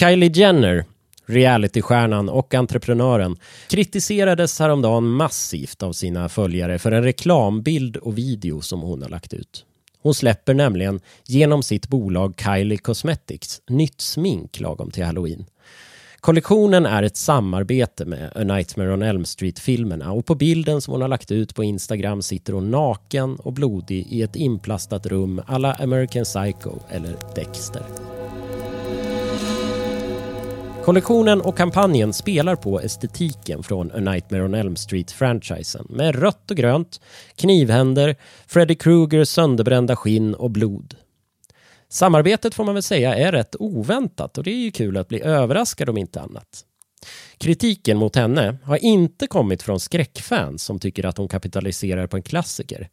Kylie Jenner, realitystjärnan och entreprenören, kritiserades häromdagen massivt av sina följare för en reklambild och video som hon har lagt ut. Hon släpper nämligen genom sitt bolag Kylie Cosmetics nytt smink lagom till halloween. Kollektionen är ett samarbete med A Nightmare on Elm Street-filmerna och på bilden som hon har lagt ut på Instagram sitter hon naken och blodig i ett inplastat rum alla American Psycho eller Dexter. Kollektionen och kampanjen spelar på estetiken från A Nightmare on Elm Street-franchisen med rött och grönt, knivhänder, Freddy Kruegers sönderbrända skinn och blod. Samarbetet får man väl säga är rätt oväntat och det är ju kul att bli överraskad om inte annat. Kritiken mot henne har inte kommit från skräckfans som tycker att hon kapitaliserar på en klassiker.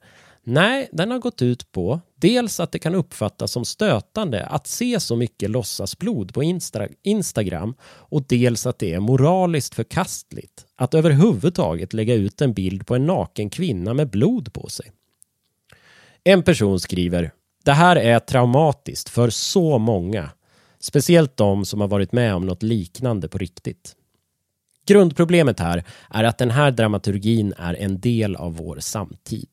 Nej, den har gått ut på dels att det kan uppfattas som stötande att se så mycket låtsasblod på Insta Instagram och dels att det är moraliskt förkastligt att överhuvudtaget lägga ut en bild på en naken kvinna med blod på sig. En person skriver det här är traumatiskt för så många. Speciellt de som har varit med om något liknande på riktigt. Grundproblemet här är att den här dramaturgin är en del av vår samtid.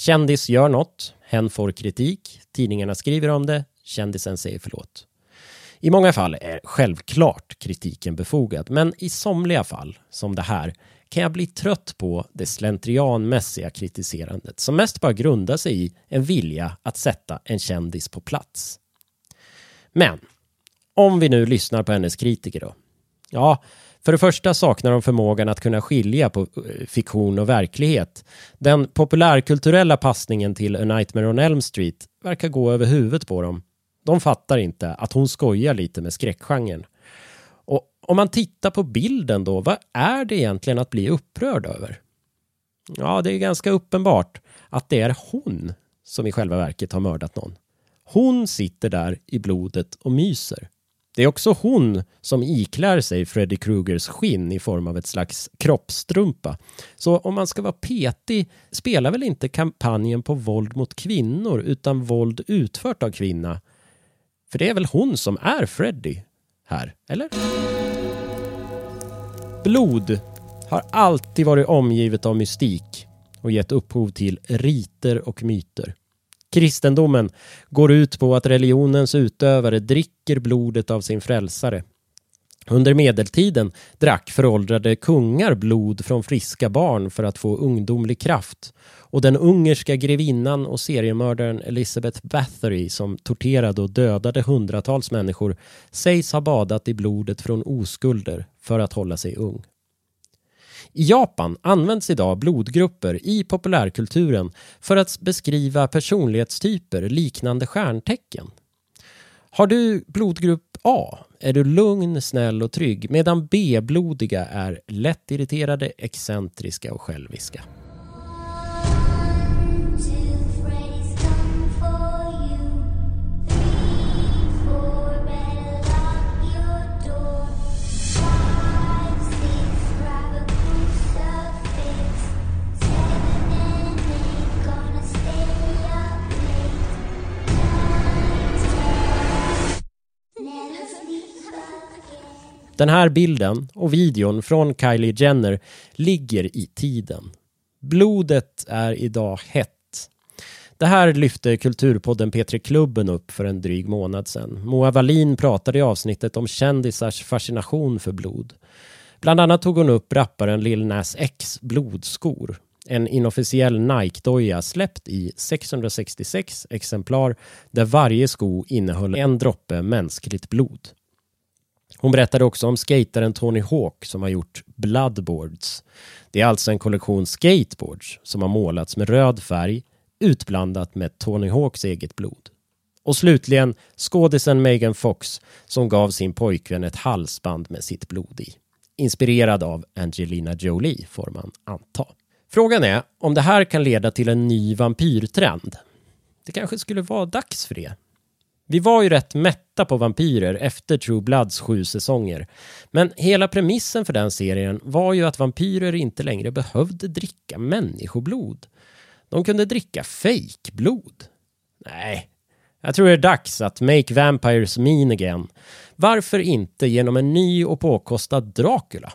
Kändis gör något, hen får kritik, tidningarna skriver om det, kändisen säger förlåt. I många fall är självklart kritiken befogad, men i somliga fall, som det här, kan jag bli trött på det slentrianmässiga kritiserandet som mest bara grundar sig i en vilja att sätta en kändis på plats. Men om vi nu lyssnar på hennes kritiker då. Ja, för det första saknar de förmågan att kunna skilja på eh, fiktion och verklighet. Den populärkulturella passningen till A Nightmare on Elm Street verkar gå över huvudet på dem. De fattar inte att hon skojar lite med skräckgenren Och om man tittar på bilden då, vad är det egentligen att bli upprörd över? Ja, det är ganska uppenbart att det är hon som i själva verket har mördat någon. Hon sitter där i blodet och myser. Det är också hon som iklär sig Freddy Krugers skinn i form av ett slags kroppstrumpa. Så om man ska vara petig spelar väl inte kampanjen på våld mot kvinnor utan våld utfört av kvinna. För det är väl hon som är Freddy här, eller? Blod har alltid varit omgivet av mystik och gett upphov till riter och myter. Kristendomen går ut på att religionens utövare dricker blodet av sin frälsare. Under medeltiden drack föråldrade kungar blod från friska barn för att få ungdomlig kraft. Och den ungerska grevinnan och seriemördaren Elizabeth Bathory som torterade och dödade hundratals människor sägs ha badat i blodet från oskulder för att hålla sig ung. I Japan används idag blodgrupper i populärkulturen för att beskriva personlighetstyper liknande stjärntecken. Har du blodgrupp A är du lugn, snäll och trygg medan B-blodiga är lätt irriterade, excentriska och själviska. Den här bilden och videon från Kylie Jenner ligger i tiden. Blodet är idag hett. Det här lyfte Kulturpodden P3 Klubben upp för en dryg månad sedan. Moa Wallin pratade i avsnittet om kändisars fascination för blod. Bland annat tog hon upp rapparen Lil Nas X blodskor. En inofficiell Nike-doja släppt i 666 exemplar där varje sko innehöll en droppe mänskligt blod. Hon berättade också om skataren Tony Hawk som har gjort Bloodboards. Det är alltså en kollektion skateboards som har målats med röd färg utblandat med Tony Hawks eget blod. Och slutligen skådisen Megan Fox som gav sin pojkvän ett halsband med sitt blod i. Inspirerad av Angelina Jolie får man anta. Frågan är om det här kan leda till en ny vampyrtrend. Det kanske skulle vara dags för det vi var ju rätt titta på vampyrer efter True Bloods sju säsonger. Men hela premissen för den serien var ju att vampyrer inte längre behövde dricka människoblod. De kunde dricka fejkblod. Nej, Jag tror det är dags att make vampires mean again. Varför inte genom en ny och påkostad Dracula?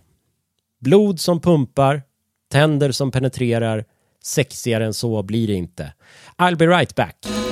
Blod som pumpar, tänder som penetrerar, sexigare än så blir det inte. I'll be right back.